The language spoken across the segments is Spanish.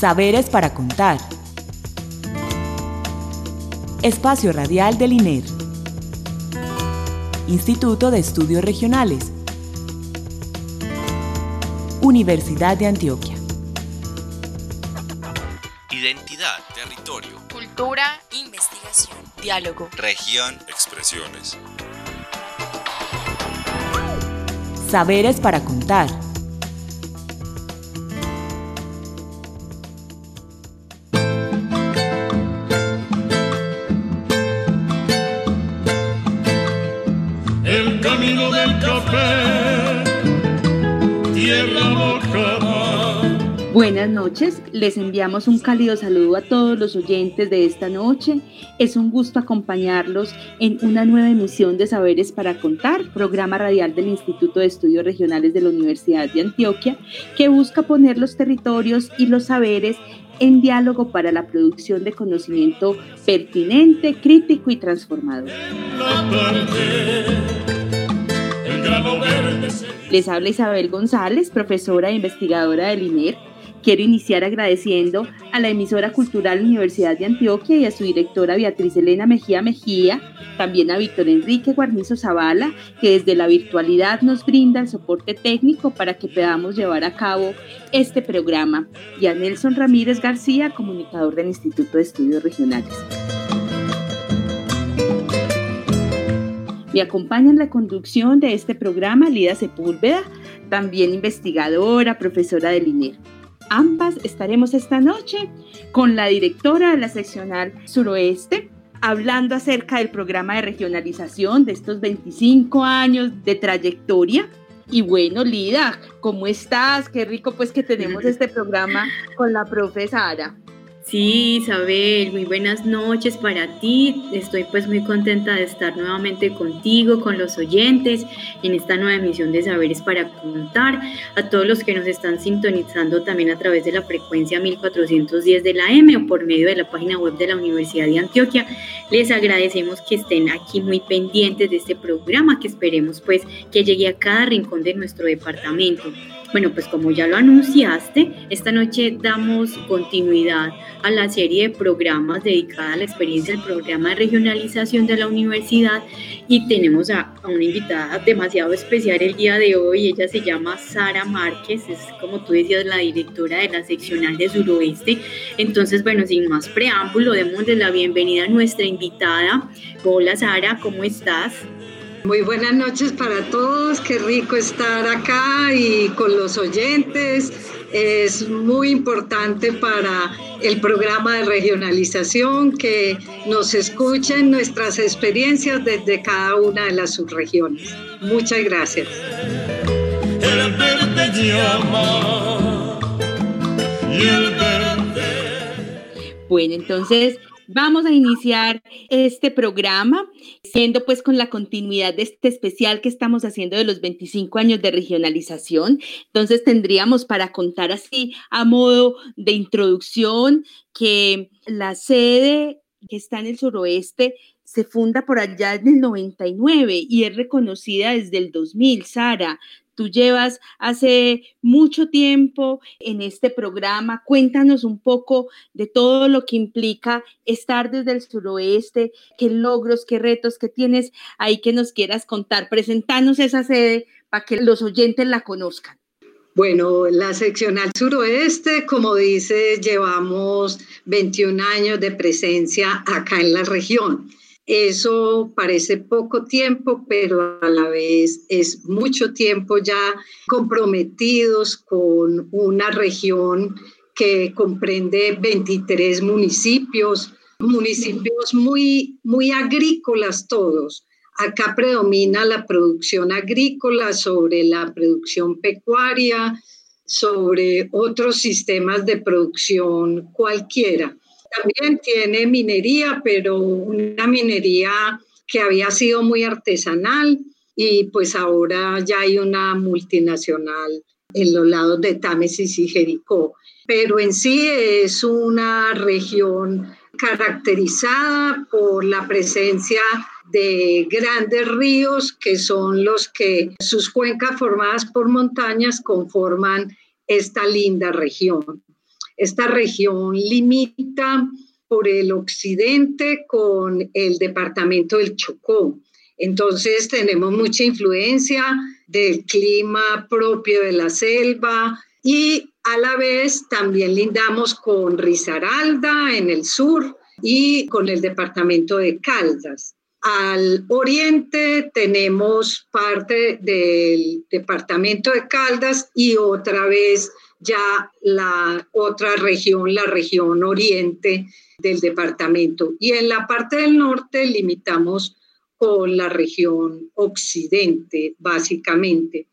Saberes para contar. Espacio Radial del INER. Instituto de Estudios Regionales. Universidad de Antioquia. Identidad, territorio, cultura, investigación, diálogo, región, expresiones. Saberes para contar. Buenas noches, les enviamos un cálido saludo a todos los oyentes de esta noche. Es un gusto acompañarlos en una nueva emisión de Saberes para Contar, programa radial del Instituto de Estudios Regionales de la Universidad de Antioquia, que busca poner los territorios y los saberes en diálogo para la producción de conocimiento pertinente, crítico y transformador. Les habla Isabel González, profesora e investigadora del INER. Quiero iniciar agradeciendo a la emisora cultural Universidad de Antioquia y a su directora Beatriz Elena Mejía Mejía, también a Víctor Enrique Guarnizo Zavala, que desde la virtualidad nos brinda el soporte técnico para que podamos llevar a cabo este programa, y a Nelson Ramírez García, comunicador del Instituto de Estudios Regionales. Me acompaña en la conducción de este programa Lida Sepúlveda, también investigadora, profesora del INER. Ambas estaremos esta noche con la directora de la seccional suroeste, hablando acerca del programa de regionalización de estos 25 años de trayectoria. Y bueno, Lida, ¿cómo estás? Qué rico pues que tenemos este programa con la profesora. Sí, Isabel, muy buenas noches para ti. Estoy pues muy contenta de estar nuevamente contigo, con los oyentes, en esta nueva emisión de Saberes para Contar. A todos los que nos están sintonizando también a través de la frecuencia 1410 de la M o por medio de la página web de la Universidad de Antioquia, les agradecemos que estén aquí muy pendientes de este programa que esperemos pues que llegue a cada rincón de nuestro departamento. Bueno, pues como ya lo anunciaste, esta noche damos continuidad a la serie de programas dedicada a la experiencia del programa de regionalización de la universidad y tenemos a, una invitada demasiado especial el día de hoy. Ella se llama Sara Márquez, es como tú decías la directora de la seccional de Suroeste. Entonces, bueno, sin más preámbulo, démosle la bienvenida a nuestra invitada. Hola Sara, ¿cómo estás? Muy buenas noches para todos, qué rico estar acá y con los oyentes. Es muy importante para el programa de regionalización que nos escuchen nuestras experiencias desde cada una de las subregiones. Muchas gracias. Bueno, entonces Vamos a iniciar este programa siendo pues con la continuidad de este especial que estamos haciendo de los 25 años de regionalización. Entonces tendríamos para contar así a modo de introducción que la sede que está en el suroeste se funda por allá en el 99 y es reconocida desde el 2000, Sara. Tú llevas hace mucho tiempo en este programa. Cuéntanos un poco de todo lo que implica estar desde el suroeste, qué logros, qué retos que tienes ahí que nos quieras contar. Presentanos esa sede para que los oyentes la conozcan. Bueno, la seccional suroeste, como dice, llevamos 21 años de presencia acá en la región. Eso parece poco tiempo, pero a la vez es mucho tiempo ya comprometidos con una región que comprende 23 municipios, municipios muy, muy agrícolas todos. Acá predomina la producción agrícola sobre la producción pecuaria, sobre otros sistemas de producción cualquiera. También tiene minería, pero una minería que había sido muy artesanal y pues ahora ya hay una multinacional en los lados de Támesis y Jericó. Pero en sí es una región caracterizada por la presencia de grandes ríos que son los que sus cuencas formadas por montañas conforman esta linda región. Esta región limita por el occidente con el departamento del Chocó. Entonces tenemos mucha influencia del clima propio de la selva y a la vez también lindamos con Risaralda en el sur y con el departamento de Caldas. Al oriente tenemos parte del departamento de Caldas y otra vez ya la otra región, la región oriente del departamento. Y en la parte del norte limitamos con la región occidente, básicamente.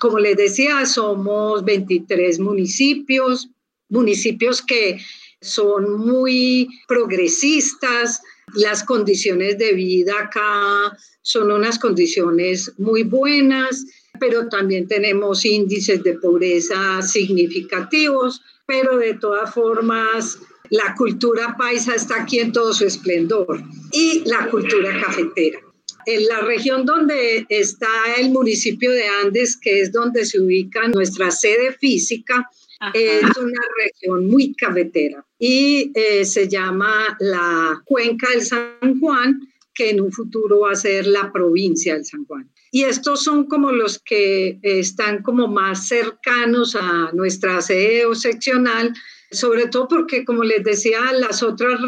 Como les decía, somos 23 municipios, municipios que son muy progresistas, las condiciones de vida acá son unas condiciones muy buenas, pero también tenemos índices de pobreza significativos, pero de todas formas la cultura paisa está aquí en todo su esplendor y la cultura cafetera. En la región donde está el municipio de Andes, que es donde se ubica nuestra sede física, es una región muy cafetera y eh, se llama la Cuenca del San Juan, que en un futuro va a ser la provincia del San Juan. Y estos son como los que están como más cercanos a nuestra sede seccional, sobre todo porque, como les decía, las otras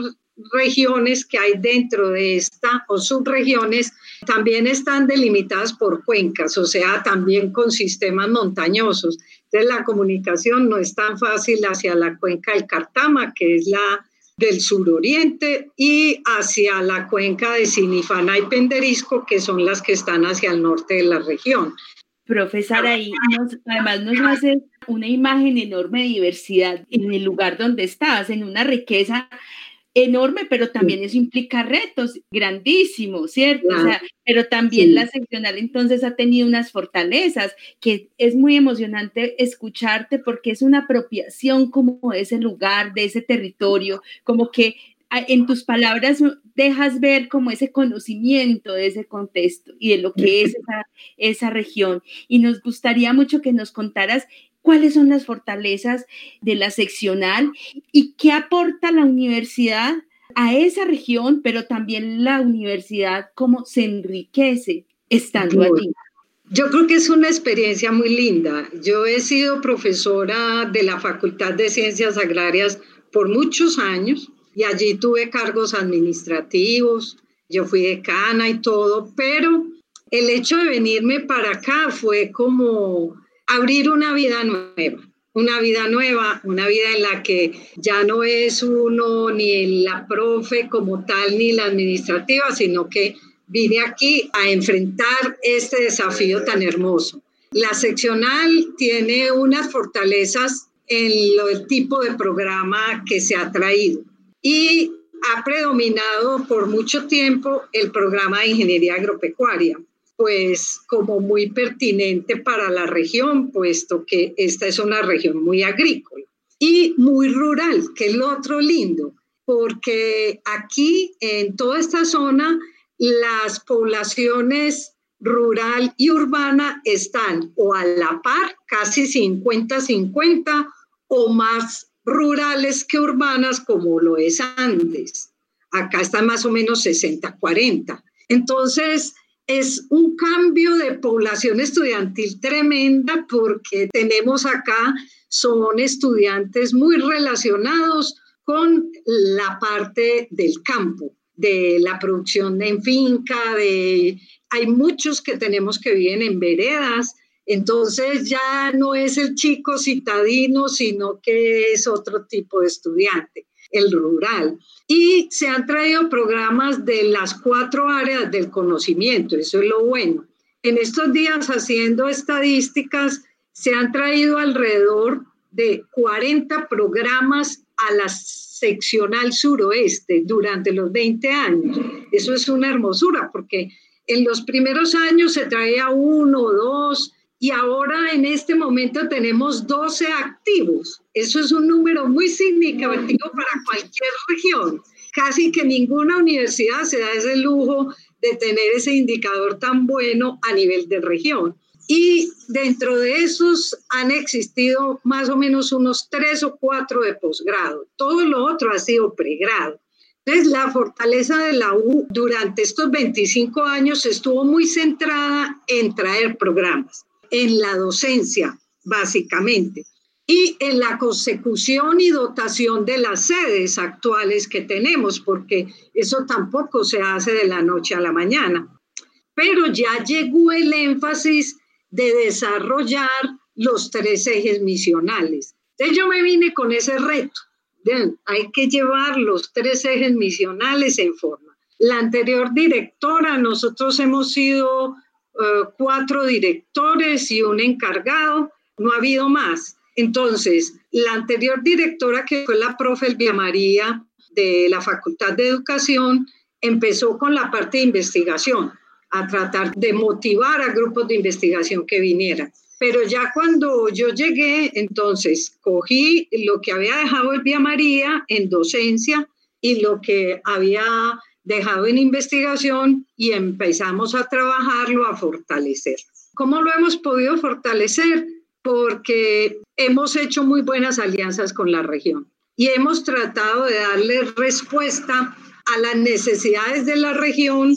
regiones que hay dentro de esta o subregiones también están delimitadas por cuencas, o sea, también con sistemas montañosos. Entonces la comunicación no es tan fácil hacia la cuenca del Cartama, que es la del suroriente, y hacia la cuenca de Sinifana y Penderisco, que son las que están hacia el norte de la región. Profesora, ahí además nos hace una imagen enorme de diversidad en el lugar donde estás, en una riqueza enorme, pero también eso implica retos grandísimos, ¿cierto? O sea, pero también la seccional entonces ha tenido unas fortalezas que es muy emocionante escucharte porque es una apropiación como de ese lugar, de ese territorio, como que en tus palabras dejas ver como ese conocimiento de ese contexto y de lo que es esa, esa región. Y nos gustaría mucho que nos contaras cuáles son las fortalezas de la seccional y qué aporta la universidad a esa región, pero también la universidad, cómo se enriquece estando allí. Yo creo que es una experiencia muy linda. Yo he sido profesora de la Facultad de Ciencias Agrarias por muchos años y allí tuve cargos administrativos, yo fui decana y todo, pero el hecho de venirme para acá fue como abrir una vida nueva, una vida nueva, una vida en la que ya no es uno ni la profe como tal ni la administrativa, sino que vine aquí a enfrentar este desafío tan hermoso. La seccional tiene unas fortalezas en el tipo de programa que se ha traído y ha predominado por mucho tiempo el programa de ingeniería agropecuaria pues como muy pertinente para la región, puesto que esta es una región muy agrícola y muy rural, que es lo otro lindo, porque aquí en toda esta zona las poblaciones rural y urbana están o a la par, casi 50-50, o más rurales que urbanas como lo es Andes. Acá están más o menos 60-40. Entonces, es un cambio de población estudiantil tremenda porque tenemos acá, son estudiantes muy relacionados con la parte del campo, de la producción en finca, de hay muchos que tenemos que viven en veredas, entonces ya no es el chico citadino, sino que es otro tipo de estudiante, el rural. Y se han traído programas de las cuatro áreas del conocimiento, eso es lo bueno. En estos días, haciendo estadísticas, se han traído alrededor de 40 programas a la seccional suroeste durante los 20 años. Eso es una hermosura porque en los primeros años se traía uno, dos, y ahora en este momento tenemos 12 activos. Eso es un número muy significativo para cualquier región. Casi que ninguna universidad se da ese lujo de tener ese indicador tan bueno a nivel de región. y dentro de esos han existido más o menos unos tres o cuatro de posgrado. Todo lo otro ha sido pregrado. Entonces, la fortaleza de la U durante estos 25 años estuvo muy centrada en traer programas, en la docencia, básicamente, y en la consecución y dotación de las sedes actuales que tenemos, porque eso tampoco se hace de la noche a la mañana. Pero ya llegó el énfasis de desarrollar los tres ejes misionales. Entonces yo me vine con ese reto. hay que llevar los tres ejes misionales en forma. La anterior directora, nosotros hemos sido eh, cuatro directores y un encargado, no ha habido más. Entonces, la anterior directora, que fue la profe Elvia María de la Facultad de Educación, empezó con la parte de investigación a tratar de motivar a grupos de investigación que vinieran. Pero ya cuando yo llegué, entonces cogí lo que había dejado el Vía María en docencia y lo que había dejado en investigación y empezamos a trabajarlo, a fortalecer. ¿Cómo lo hemos podido fortalecer? Porque hemos hecho muy buenas alianzas con la región y hemos tratado de darle respuesta a las necesidades de la región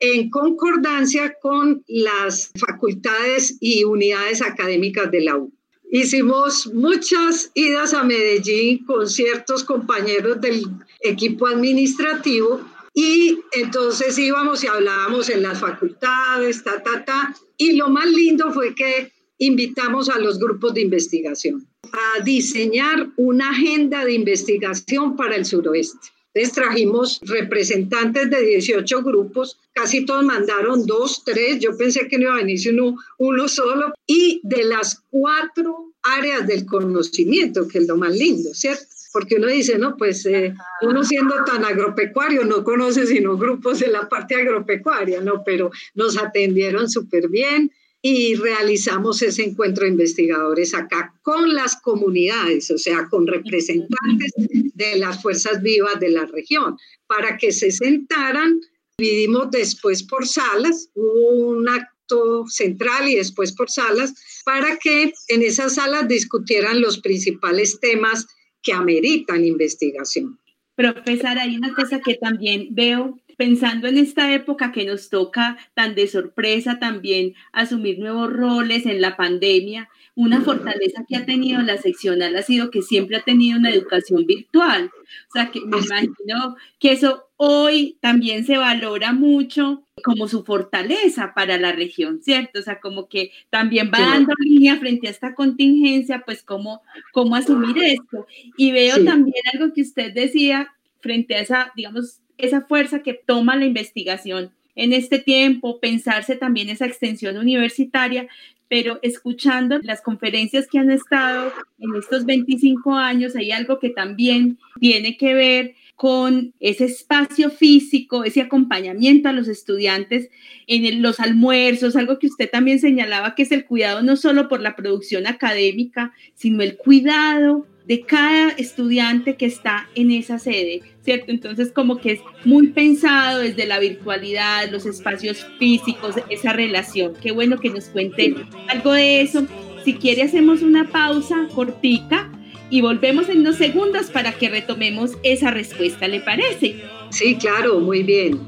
en concordancia con las facultades y unidades académicas de la U. Hicimos muchas idas a Medellín con ciertos compañeros del equipo administrativo y entonces íbamos y hablábamos en las facultades, ta, ta, ta. Y lo más lindo fue que invitamos a los grupos de investigación a diseñar una agenda de investigación para el suroeste. Entonces trajimos representantes de 18 grupos, casi todos mandaron dos, tres, yo pensé que no iba a venir uno, uno solo, y de las cuatro áreas del conocimiento, que es lo más lindo, ¿cierto? Porque uno dice, no, pues eh, uno siendo tan agropecuario no conoce sino grupos de la parte agropecuaria, ¿no? Pero nos atendieron súper bien, y realizamos ese encuentro de investigadores acá con las comunidades, o sea, con representantes de las fuerzas vivas de la región, para que se sentaran. Dividimos después por salas, hubo un acto central y después por salas, para que en esas salas discutieran los principales temas que ameritan investigación. Profesor, hay una cosa que también veo pensando en esta época que nos toca tan de sorpresa también asumir nuevos roles en la pandemia, una fortaleza que ha tenido la seccional ha sido que siempre ha tenido una educación virtual. O sea, que me imagino que eso hoy también se valora mucho como su fortaleza para la región, ¿cierto? O sea, como que también va dando línea frente a esta contingencia, pues cómo, cómo asumir esto. Y veo también algo que usted decía frente a esa, digamos, esa fuerza que toma la investigación en este tiempo, pensarse también esa extensión universitaria, pero escuchando las conferencias que han estado en estos 25 años, hay algo que también tiene que ver con ese espacio físico, ese acompañamiento a los estudiantes en los almuerzos, algo que usted también señalaba, que es el cuidado no solo por la producción académica, sino el cuidado de cada estudiante que está en esa sede, ¿cierto? Entonces como que es muy pensado desde la virtualidad, los espacios físicos, esa relación. Qué bueno que nos cuente algo de eso. Si quiere hacemos una pausa cortica y volvemos en unos segundos para que retomemos esa respuesta, ¿le parece? Sí, claro, muy bien.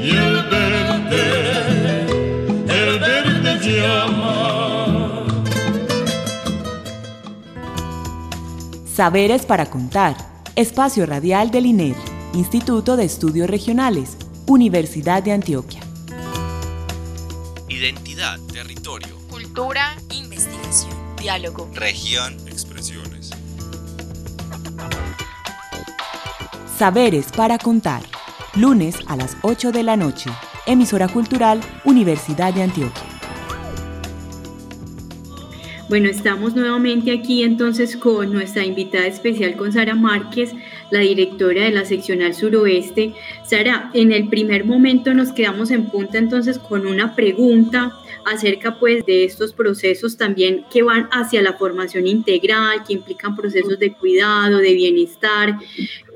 Y el verde, el verde llama Saberes para contar. Espacio Radial del INER, Instituto de Estudios Regionales, Universidad de Antioquia. Identidad, territorio. Cultura, investigación, diálogo. Región, expresiones. Saberes para contar. Lunes a las 8 de la noche. Emisora Cultural, Universidad de Antioquia. Bueno, estamos nuevamente aquí entonces con nuestra invitada especial, con Sara Márquez, la directora de la seccional suroeste. Sara, en el primer momento nos quedamos en punta entonces con una pregunta acerca pues de estos procesos también que van hacia la formación integral, que implican procesos de cuidado, de bienestar.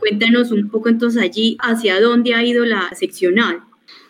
Cuéntanos un poco entonces allí hacia dónde ha ido la seccional.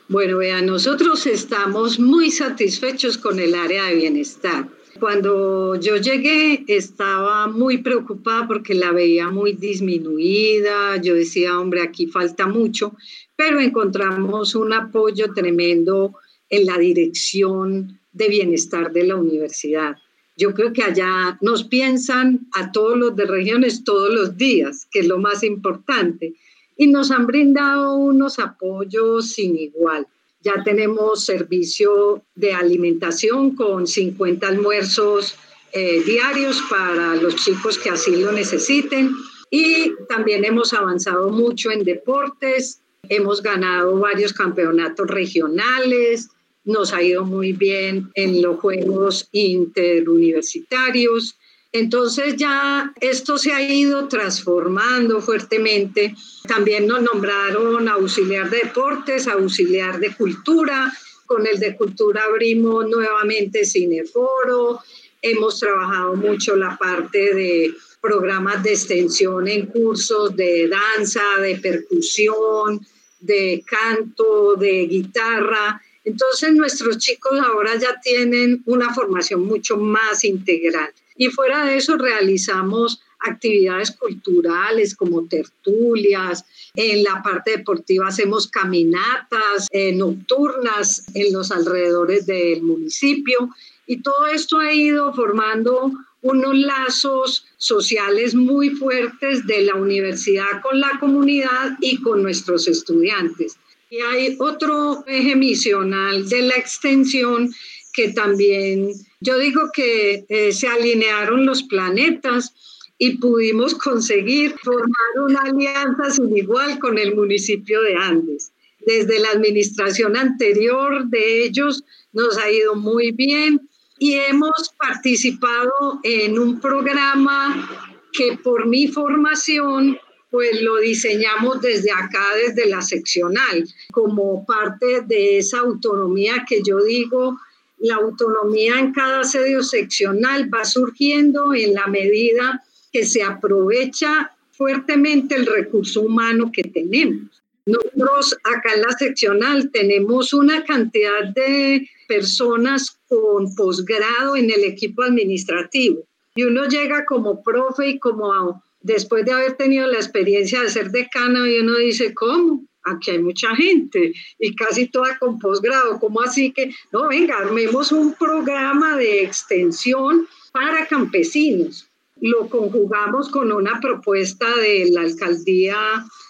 Bueno, vean, nosotros estamos muy satisfechos con el área de bienestar. Cuando yo llegué estaba muy preocupada porque la veía muy disminuida, yo decía, hombre, aquí falta mucho, pero encontramos un apoyo tremendo en la dirección de bienestar de la universidad. Yo creo que allá nos piensan a todos los de regiones todos los días, que es lo más importante, y nos han brindado unos apoyos sin igual. Ya tenemos servicio de alimentación con 50 almuerzos eh, diarios para los chicos que así lo necesiten. Y también hemos avanzado mucho en deportes, hemos ganado varios campeonatos regionales, nos ha ido muy bien en los Juegos Interuniversitarios. Entonces ya esto se ha ido transformando fuertemente. También nos nombraron auxiliar de deportes, auxiliar de cultura. Con el de cultura abrimos nuevamente Cineforo. Hemos trabajado mucho la parte de programas de extensión en cursos de danza, de percusión, de canto, de guitarra. Entonces nuestros chicos ahora ya tienen una formación mucho más integral. Y fuera de eso realizamos actividades culturales como tertulias, en la parte deportiva hacemos caminatas eh, nocturnas en los alrededores del municipio y todo esto ha ido formando unos lazos sociales muy fuertes de la universidad con la comunidad y con nuestros estudiantes. Y hay otro eje misional de la extensión que también, yo digo que eh, se alinearon los planetas y pudimos conseguir formar una alianza sin igual con el municipio de Andes. Desde la administración anterior de ellos nos ha ido muy bien y hemos participado en un programa que por mi formación pues lo diseñamos desde acá, desde la seccional, como parte de esa autonomía que yo digo, la autonomía en cada sede seccional va surgiendo en la medida que se aprovecha fuertemente el recurso humano que tenemos. Nosotros acá en la seccional tenemos una cantidad de personas con posgrado en el equipo administrativo y uno llega como profe y como después de haber tenido la experiencia de ser decana y uno dice, ¿cómo? Aquí hay mucha gente y casi toda con posgrado, ¿cómo así que? No, venga, armemos un programa de extensión para campesinos. Lo conjugamos con una propuesta de la alcaldía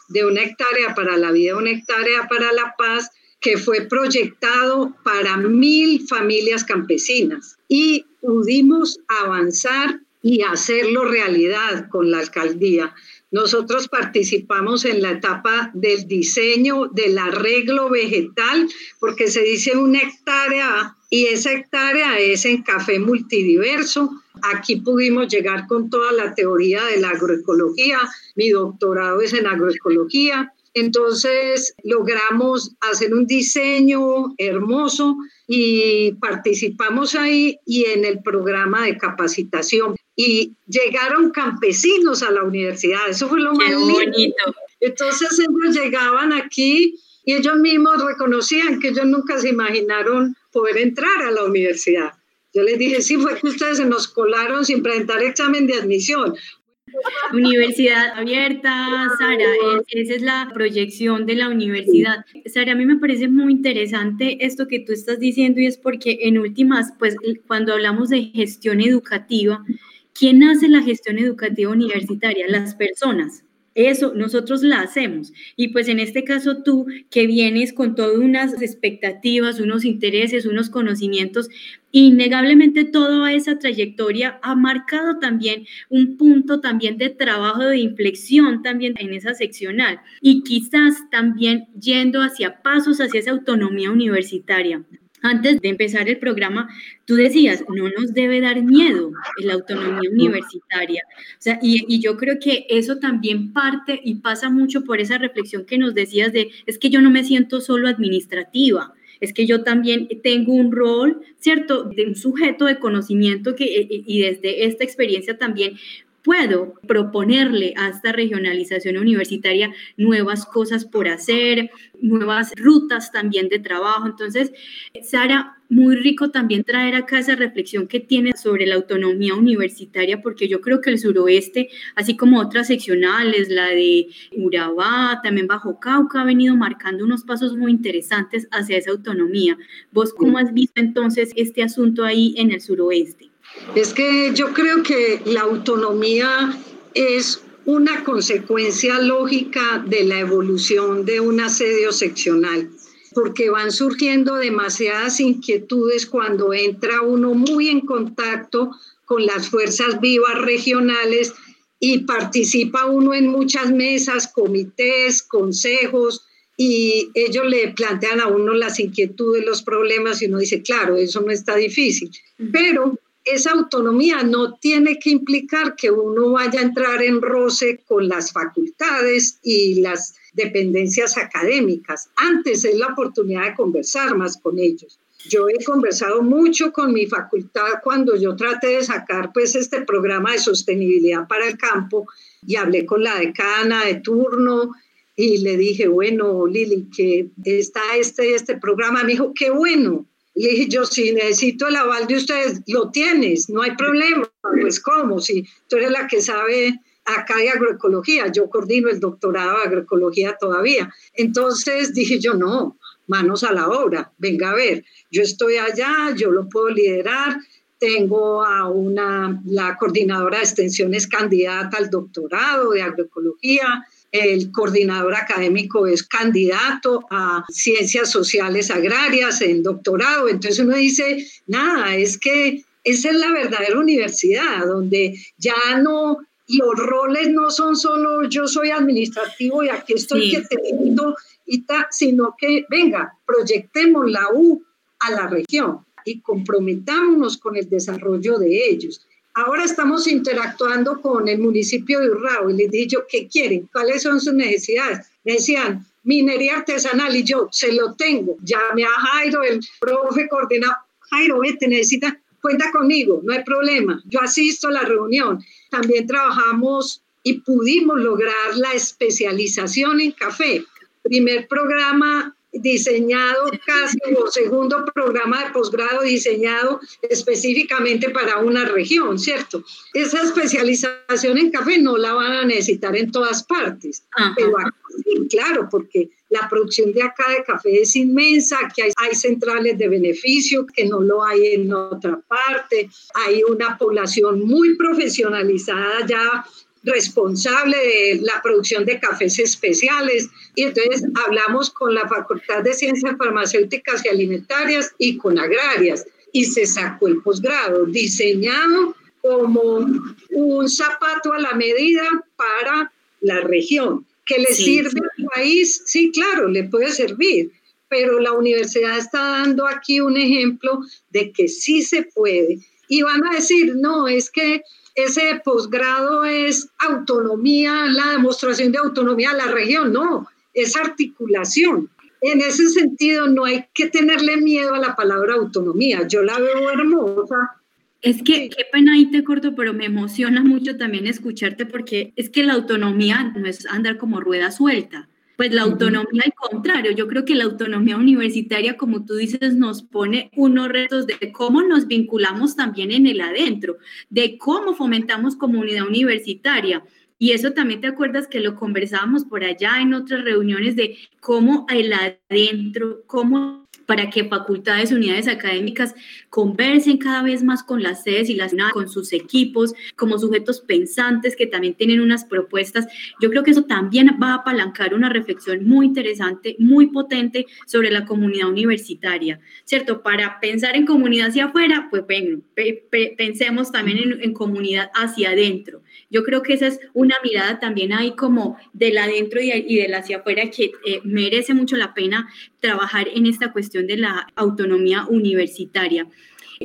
de una hectárea para la vida, una hectárea para la paz, que fue proyectado para mil familias campesinas y pudimos avanzar y hacerlo realidad con la alcaldía. Nosotros participamos en la etapa del diseño del arreglo vegetal, porque se dice una hectárea y esa hectárea es en café multidiverso. Aquí pudimos llegar con toda la teoría de la agroecología. Mi doctorado es en agroecología. Entonces logramos hacer un diseño hermoso y participamos ahí y en el programa de capacitación. Y llegaron campesinos a la universidad, eso fue lo más bonito. Entonces ellos llegaban aquí y ellos mismos reconocían que ellos nunca se imaginaron poder entrar a la universidad. Yo les dije, sí, fue que ustedes se nos colaron sin presentar examen de admisión. Universidad abierta, Sara, esa es la proyección de la universidad. Sara, a mí me parece muy interesante esto que tú estás diciendo y es porque en últimas, pues cuando hablamos de gestión educativa, ¿quién hace la gestión educativa universitaria? Las personas. Eso nosotros la hacemos. Y pues en este caso tú que vienes con todas unas expectativas, unos intereses, unos conocimientos, innegablemente toda esa trayectoria ha marcado también un punto también de trabajo de inflexión también en esa seccional y quizás también yendo hacia pasos hacia esa autonomía universitaria. Antes de empezar el programa, tú decías, no nos debe dar miedo la autonomía universitaria. O sea, y, y, yo creo que eso también parte y pasa mucho por esa reflexión que nos decías de, es que yo no me siento solo administrativa, es que yo también tengo un rol, ¿cierto?, de un sujeto de conocimiento que, y desde esta experiencia también puedo proponerle a esta regionalización universitaria nuevas cosas por hacer, nuevas rutas también de trabajo. Entonces, Sara, muy rico también traer acá esa reflexión que tiene sobre la autonomía universitaria, porque yo creo que el suroeste, así como otras seccionales, la de Urabá, también Bajo Cauca, ha venido marcando unos pasos muy interesantes hacia esa autonomía. ¿Vos cómo has visto entonces este asunto ahí en el suroeste? Es que yo creo que la autonomía es una consecuencia lógica de la evolución de un asedio seccional, porque van surgiendo demasiadas inquietudes cuando entra uno muy en contacto con las fuerzas vivas regionales y participa uno en muchas mesas, comités, consejos, y ellos le plantean a uno las inquietudes, los problemas, y uno dice, claro, eso no está difícil, pero esa autonomía no tiene que implicar que uno vaya a entrar en roce con las facultades y las dependencias académicas. Antes es la oportunidad de conversar más con ellos. Yo he conversado mucho con mi facultad cuando yo traté de sacar pues este programa de sostenibilidad para el campo y hablé con la decana de turno y le dije, bueno, Lili, que está este, este programa. Me dijo, qué bueno, le dije yo, si necesito el aval de ustedes, lo tienes, no hay problema. Pues cómo, si tú eres la que sabe acá de agroecología, yo coordino el doctorado de agroecología todavía. Entonces dije yo, no, manos a la obra, venga a ver, yo estoy allá, yo lo puedo liderar, tengo a una, la coordinadora de extensiones candidata al doctorado de agroecología, el coordinador académico es candidato a ciencias sociales agrarias en doctorado. Entonces uno dice, nada, es que esa es la verdadera universidad, donde ya no, los roles no son solo yo soy administrativo y aquí estoy que te y ta, sino que, venga, proyectemos la U a la región y comprometámonos con el desarrollo de ellos. Ahora estamos interactuando con el municipio de Urrao y les dije yo, ¿qué quieren? ¿Cuáles son sus necesidades? Me decían, minería artesanal y yo, se lo tengo. Llamé a Jairo, el profe coordinador. Jairo, vete, necesita, cuenta conmigo, no hay problema. Yo asisto a la reunión. También trabajamos y pudimos lograr la especialización en café. Primer programa diseñado casi o segundo programa de posgrado diseñado específicamente para una región, ¿cierto? Esa especialización en café no la van a necesitar en todas partes, pero aquí, claro, porque la producción de acá de café es inmensa, que hay, hay centrales de beneficio que no lo hay en otra parte, hay una población muy profesionalizada ya responsable de la producción de cafés especiales. Y entonces hablamos con la Facultad de Ciencias Farmacéuticas y Alimentarias y con agrarias. Y se sacó el posgrado diseñado como un zapato a la medida para la región. ¿Que le sirve al país? Sí, claro, le puede servir. Pero la universidad está dando aquí un ejemplo de que sí se puede. Y van a decir, no, es que ese posgrado es autonomía, la demostración de autonomía a la región, no, es articulación. En ese sentido, no hay que tenerle miedo a la palabra autonomía. Yo la veo hermosa. Es que, qué pena ahí te corto, pero me emociona mucho también escucharte porque es que la autonomía no es andar como rueda suelta pues la autonomía al contrario, yo creo que la autonomía universitaria, como tú dices, nos pone unos retos de cómo nos vinculamos también en el adentro, de cómo fomentamos comunidad universitaria. Y eso también te acuerdas que lo conversábamos por allá en otras reuniones de cómo el adentro, cómo para que facultades, unidades académicas conversen cada vez más con las sedes y las con sus equipos, como sujetos pensantes que también tienen unas propuestas. Yo creo que eso también va a apalancar una reflexión muy interesante, muy potente sobre la comunidad universitaria, ¿cierto? Para pensar en comunidad hacia afuera, pues pensemos también en, comunidad hacia adentro. Yo creo que esa es una mirada también ahí como del adentro y, y del hacia afuera que eh, merece mucho la pena trabajar en esta cuestión de la autonomía universitaria.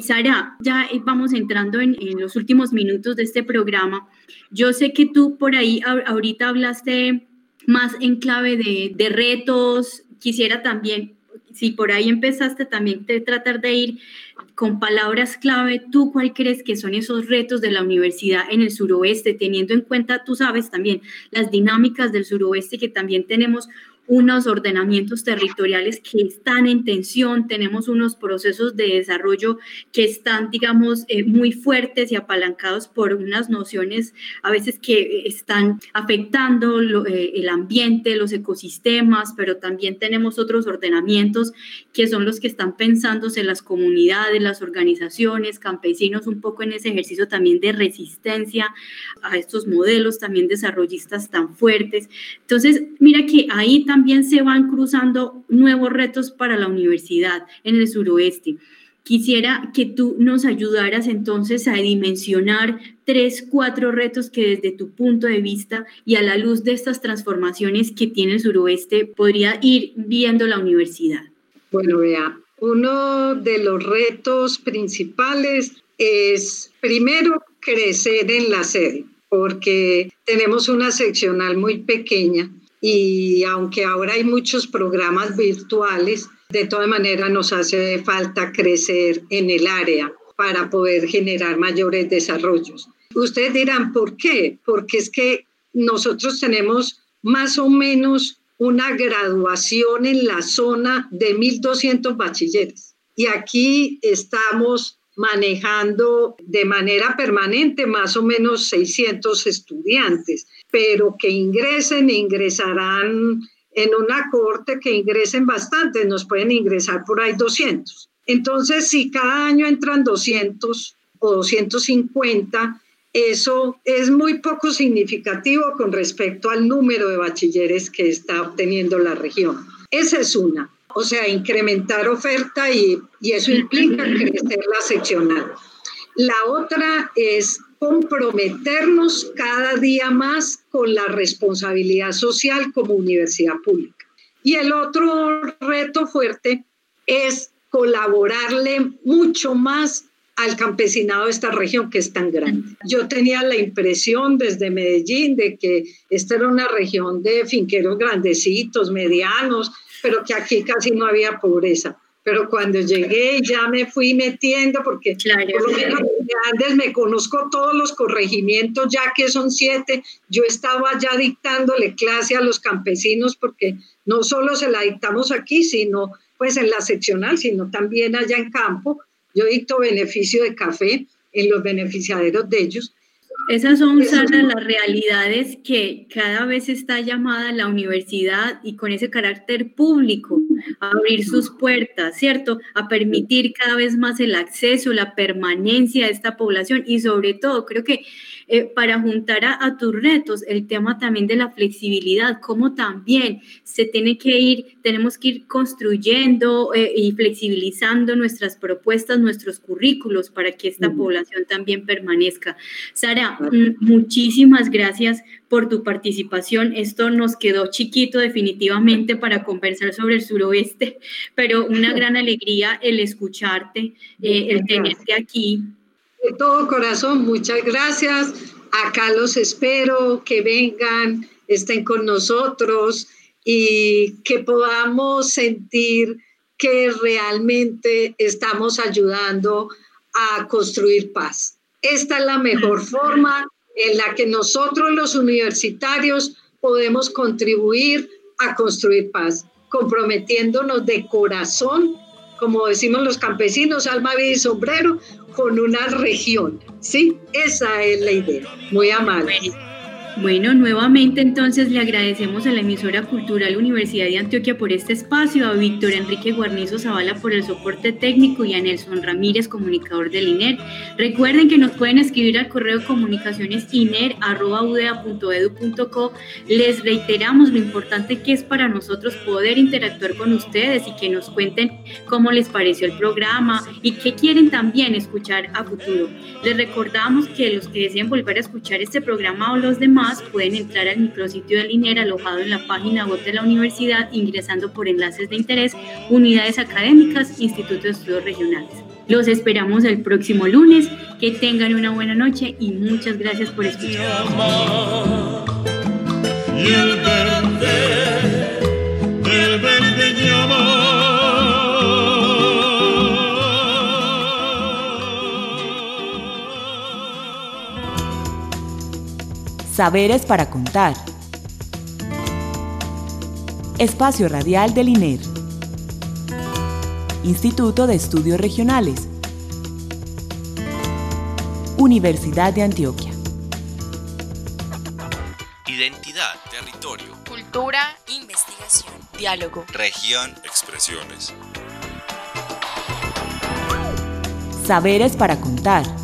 Sara, ya vamos entrando en, los últimos minutos de este programa. Yo sé que tú por ahí ahorita hablaste más en clave de, de retos. Quisiera también si por ahí empezaste también te tratar de ir con palabras clave, ¿tú cuál crees que son esos retos de la universidad en el suroeste, teniendo en cuenta, tú sabes también, las dinámicas del suroeste que también tenemos unos ordenamientos territoriales que están en tensión, tenemos unos procesos de desarrollo que están, digamos, eh, muy fuertes y apalancados por unas nociones a veces que están afectando eh, el ambiente, los ecosistemas, pero también tenemos otros ordenamientos que son los que están pensándose en las comunidades, las organizaciones, campesinos, un poco en ese ejercicio también de resistencia a estos modelos también desarrollistas tan fuertes. Entonces, mira que ahí también se van cruzando nuevos retos para la universidad en el suroeste. Quisiera que tú nos ayudaras entonces a dimensionar tres, cuatro retos que desde tu punto de vista y a la luz de estas transformaciones que tiene el suroeste podría ir viendo la universidad. Bueno, vea, uno de los retos principales es primero crecer en la sede, porque tenemos una seccional muy pequeña y aunque ahora hay muchos programas virtuales, de todas maneras nos hace falta crecer en el área para poder generar mayores desarrollos. Ustedes dirán, ¿por qué? Porque es que nosotros tenemos más o menos una graduación en la zona de 1.200 bachilleres. Y aquí estamos manejando de manera permanente más o menos 600 estudiantes, pero que ingresen, ingresarán en una corte que ingresen bastante, nos pueden ingresar por ahí 200. Entonces, si cada año entran 200 o 250, eso es muy poco significativo con respecto al número de bachilleres que está obteniendo la región. Esa es una o sea, incrementar oferta y, eso implica crecer la seccional. La otra es comprometernos cada día más con la responsabilidad social como universidad pública. Y el otro reto fuerte es colaborarle mucho más al campesinado de esta región que es tan grande. Yo tenía la impresión desde Medellín de que esta era una región de finqueros grandecitos, medianos, pero que aquí casi no había pobreza. Pero cuando llegué ya me fui metiendo porque por lo menos antes me conozco todos los corregimientos, ya que son siete. Yo estaba ya dictándole clase a los campesinos porque no solo se la dictamos aquí, sino pues en la seccional, sino también allá en campo. Yo dicto beneficio de café en los beneficiaderos de ellos esas son, Sara, las realidades que cada vez está llamada la universidad y con ese carácter público a abrir sus puertas, ¿cierto? A permitir cada vez más el acceso, la permanencia de esta población y sobre todo, creo que eh, para juntar a, tus retos el tema también de la flexibilidad, cómo también se tiene que ir, tenemos que ir construyendo eh, y flexibilizando nuestras propuestas, nuestros currículos para que esta población también permanezca. Sara, muchísimas gracias por tu participación. Esto nos quedó chiquito definitivamente para conversar sobre el suroeste, pero una gran alegría el escucharte, eh, el tenerte aquí de todo corazón, muchas gracias. Acá los espero, que vengan, estén con nosotros y que podamos sentir que realmente estamos ayudando a construir paz. Esta es la mejor forma en la que nosotros los universitarios podemos contribuir a construir paz, comprometiéndonos de corazón, como decimos los campesinos, alma, vida y sombrero, con una región. ¿Sí? Esa es la idea. Muy amable. Bueno, nuevamente entonces le agradecemos a la emisora cultural Universidad de Antioquia por este espacio, a Víctor Enrique Guarnizo Zavala por el soporte técnico y a Nelson Ramírez, comunicador del INER. Recuerden que nos pueden escribir al correo comunicaciones iner.udea.edu.co. Les reiteramos lo importante que es para nosotros poder interactuar con ustedes y que nos cuenten cómo les pareció el programa y qué quieren también escuchar a futuro. Les recordamos que los que deseen volver a escuchar este programa o los demás, pueden entrar al micrositio del INER alojado en la página web de la universidad ingresando por enlaces de interés, unidades académicas, institutos de estudios regionales. Los esperamos el próximo lunes. Que tengan una buena noche y muchas gracias por escuchar. Y el verde, el verde llama. Saberes para contar. Espacio Radial del INER. Instituto de Estudios Regionales. Universidad de Antioquia. Identidad, territorio, Cultura, investigación, diálogo. región, expresiones. Saberes para contar.